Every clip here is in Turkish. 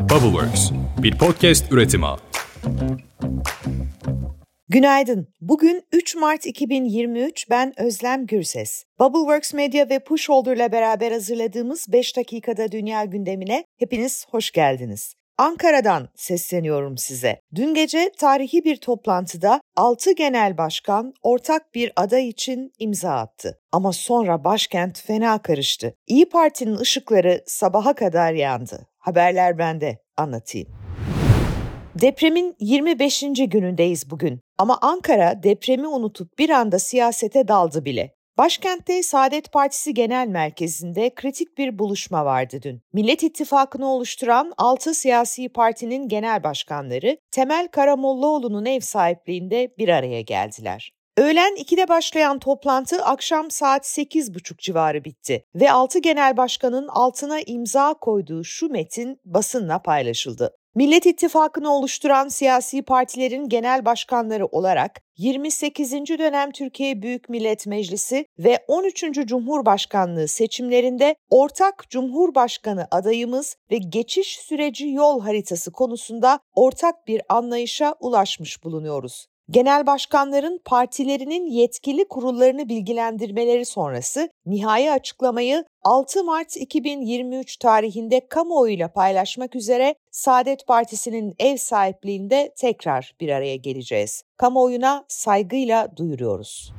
Bubbleworks, bir podcast üretimi. Günaydın. Bugün 3 Mart 2023. Ben Özlem Gürses. Bubbleworks Media ve Pushholder'la beraber hazırladığımız 5 dakikada dünya gündemine hepiniz hoş geldiniz. Ankara'dan sesleniyorum size. Dün gece tarihi bir toplantıda 6 genel başkan ortak bir aday için imza attı. Ama sonra başkent fena karıştı. İyi Parti'nin ışıkları sabaha kadar yandı. Haberler bende, anlatayım. Depremin 25. günündeyiz bugün ama Ankara depremi unutup bir anda siyasete daldı bile. Başkentte Saadet Partisi Genel Merkezi'nde kritik bir buluşma vardı dün. Millet İttifakı'nı oluşturan 6 siyasi partinin genel başkanları Temel Karamollaoğlu'nun ev sahipliğinde bir araya geldiler. Öğlen 2'de başlayan toplantı akşam saat 8.30 civarı bitti ve 6 genel başkanın altına imza koyduğu şu metin basınla paylaşıldı. Millet İttifakı'nı oluşturan siyasi partilerin genel başkanları olarak 28. dönem Türkiye Büyük Millet Meclisi ve 13. Cumhurbaşkanlığı seçimlerinde ortak Cumhurbaşkanı adayımız ve geçiş süreci yol haritası konusunda ortak bir anlayışa ulaşmış bulunuyoruz. Genel başkanların partilerinin yetkili kurullarını bilgilendirmeleri sonrası nihai açıklamayı 6 Mart 2023 tarihinde kamuoyuyla paylaşmak üzere Saadet Partisi'nin ev sahipliğinde tekrar bir araya geleceğiz. Kamuoyuna saygıyla duyuruyoruz.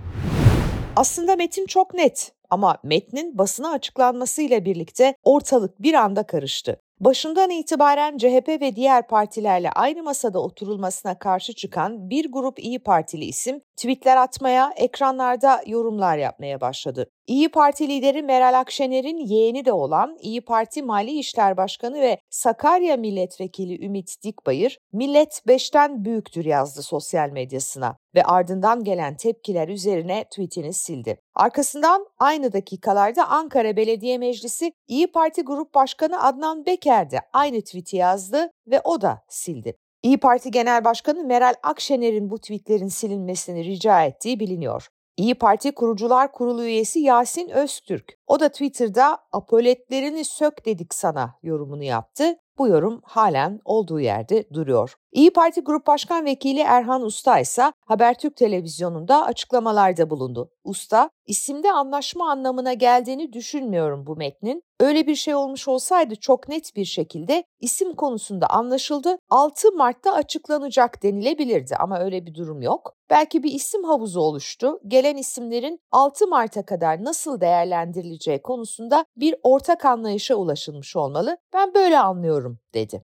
Aslında metin çok net ama metnin basına açıklanmasıyla birlikte ortalık bir anda karıştı. Başından itibaren CHP ve diğer partilerle aynı masada oturulmasına karşı çıkan bir grup İyi Partili isim tweetler atmaya, ekranlarda yorumlar yapmaya başladı. İyi Parti lideri Meral Akşener'in yeğeni de olan İyi Parti Mali İşler Başkanı ve Sakarya Milletvekili Ümit Dikbayır, "Millet beşten büyüktür." yazdı sosyal medyasına ve ardından gelen tepkiler üzerine tweetini sildi. Arkasından aynı dakikalarda Ankara Belediye Meclisi İyi Parti Grup Başkanı Adnan Beker de aynı tweet'i yazdı ve o da sildi. İyi Parti Genel Başkanı Meral Akşener'in bu tweetlerin silinmesini rica ettiği biliniyor. İyi Parti Kurucular Kurulu üyesi Yasin Öztürk. O da Twitter'da apoletlerini sök dedik sana yorumunu yaptı. Bu yorum halen olduğu yerde duruyor. İyi Parti Grup Başkan Vekili Erhan Usta ise Habertürk televizyonunda açıklamalarda bulundu. Usta, isimde anlaşma anlamına geldiğini düşünmüyorum bu metnin. Öyle bir şey olmuş olsaydı çok net bir şekilde isim konusunda anlaşıldı. 6 Mart'ta açıklanacak denilebilirdi ama öyle bir durum yok. Belki bir isim havuzu oluştu. Gelen isimlerin 6 Mart'a kadar nasıl değerlendirileceği konusunda bir ortak anlayışa ulaşılmış olmalı. Ben böyle anlıyorum dedi.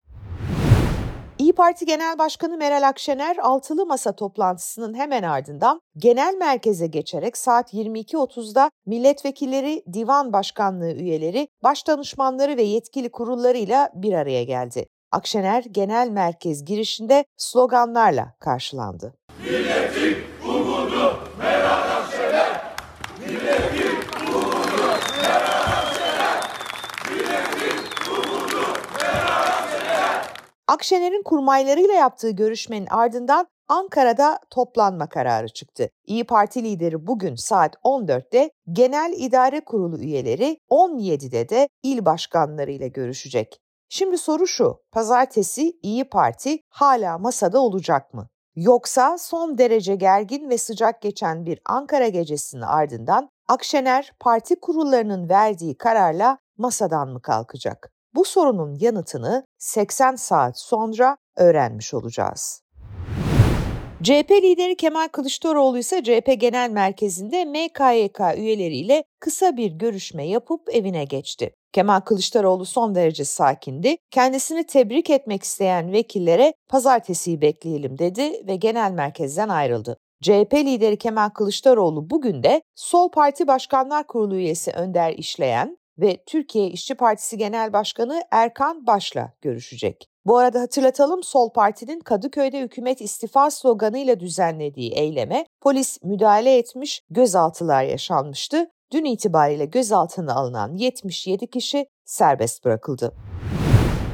Parti Genel Başkanı Meral Akşener altılı masa toplantısının hemen ardından genel merkeze geçerek saat 22.30'da milletvekilleri, divan başkanlığı üyeleri, baş danışmanları ve yetkili kurullarıyla bir araya geldi. Akşener genel merkez girişinde sloganlarla karşılandı. Milletin umudu Meral Akşener! Milletin umudu Meral Akşener! Milletin umudu Meral Akşener! Akşener'in kurmaylarıyla yaptığı görüşmenin ardından Ankara'da toplanma kararı çıktı. İyi Parti lideri bugün saat 14'te Genel İdare Kurulu üyeleri 17'de de il başkanlarıyla görüşecek. Şimdi soru şu, pazartesi İyi Parti hala masada olacak mı? Yoksa son derece gergin ve sıcak geçen bir Ankara gecesinin ardından Akşener parti kurullarının verdiği kararla masadan mı kalkacak? Bu sorunun yanıtını 80 saat sonra öğrenmiş olacağız. CHP lideri Kemal Kılıçdaroğlu ise CHP Genel Merkezi'nde MKYK üyeleriyle kısa bir görüşme yapıp evine geçti. Kemal Kılıçdaroğlu son derece sakindi. Kendisini tebrik etmek isteyen vekillere pazartesiyi bekleyelim dedi ve genel merkezden ayrıldı. CHP lideri Kemal Kılıçdaroğlu bugün de Sol Parti Başkanlar Kurulu üyesi Önder İşleyen ve Türkiye İşçi Partisi Genel Başkanı Erkan Baş'la görüşecek. Bu arada hatırlatalım Sol Parti'nin Kadıköy'de hükümet istifa sloganıyla düzenlediği eyleme polis müdahale etmiş, gözaltılar yaşanmıştı. Dün itibariyle gözaltına alınan 77 kişi serbest bırakıldı.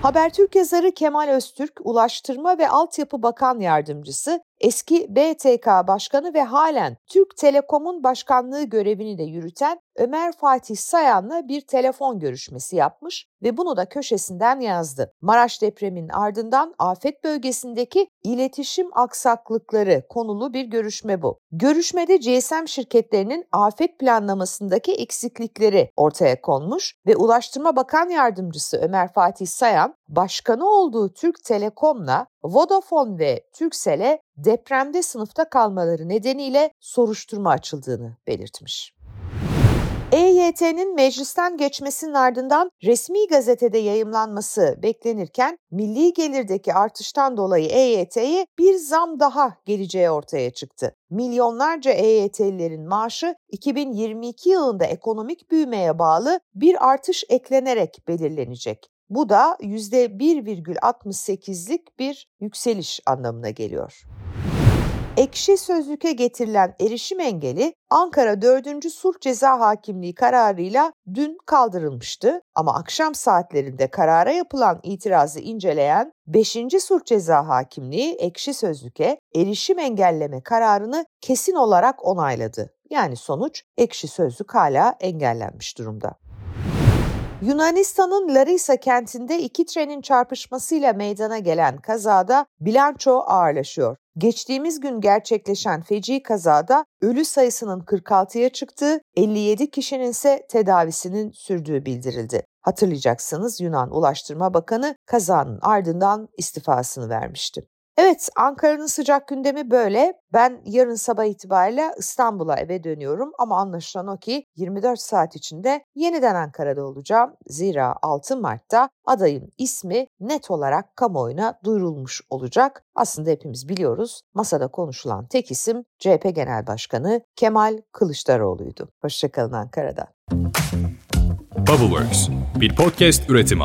Habertürk yazarı Kemal Öztürk, Ulaştırma ve Altyapı Bakan Yardımcısı eski BTK Başkanı ve halen Türk Telekom'un başkanlığı görevini de yürüten Ömer Fatih Sayan'la bir telefon görüşmesi yapmış ve bunu da köşesinden yazdı. Maraş depreminin ardından afet bölgesindeki iletişim aksaklıkları konulu bir görüşme bu. Görüşmede GSM şirketlerinin afet planlamasındaki eksiklikleri ortaya konmuş ve Ulaştırma Bakan Yardımcısı Ömer Fatih Sayan, başkanı olduğu Türk Telekom'la Vodafone ve Turkcell'e depremde sınıfta kalmaları nedeniyle soruşturma açıldığını belirtmiş. EYT'nin meclisten geçmesinin ardından resmi gazetede yayımlanması beklenirken milli gelirdeki artıştan dolayı EYT'ye bir zam daha geleceği ortaya çıktı. Milyonlarca EYT'lilerin maaşı 2022 yılında ekonomik büyümeye bağlı bir artış eklenerek belirlenecek. Bu da %1,68'lik bir yükseliş anlamına geliyor. Ekşi Sözlük'e getirilen erişim engeli Ankara 4. Sulh Ceza Hakimliği kararıyla dün kaldırılmıştı ama akşam saatlerinde karara yapılan itirazı inceleyen 5. Sulh Ceza Hakimliği Ekşi Sözlük'e erişim engelleme kararını kesin olarak onayladı. Yani sonuç Ekşi Sözlük hala engellenmiş durumda. Yunanistan'ın Larisa kentinde iki trenin çarpışmasıyla meydana gelen kazada bilanço ağırlaşıyor. Geçtiğimiz gün gerçekleşen feci kazada ölü sayısının 46'ya çıktığı, 57 kişinin ise tedavisinin sürdüğü bildirildi. Hatırlayacaksınız Yunan Ulaştırma Bakanı kazanın ardından istifasını vermişti. Evet, Ankara'nın sıcak gündemi böyle. Ben yarın sabah itibariyle İstanbul'a eve dönüyorum ama anlaşılan o ki 24 saat içinde yeniden Ankara'da olacağım. Zira 6 Mart'ta adayın ismi net olarak kamuoyuna duyurulmuş olacak. Aslında hepimiz biliyoruz masada konuşulan tek isim CHP Genel Başkanı Kemal Kılıçdaroğlu'ydu. Hoşçakalın Ankara'da. Bubbleworks bir podcast üretimi.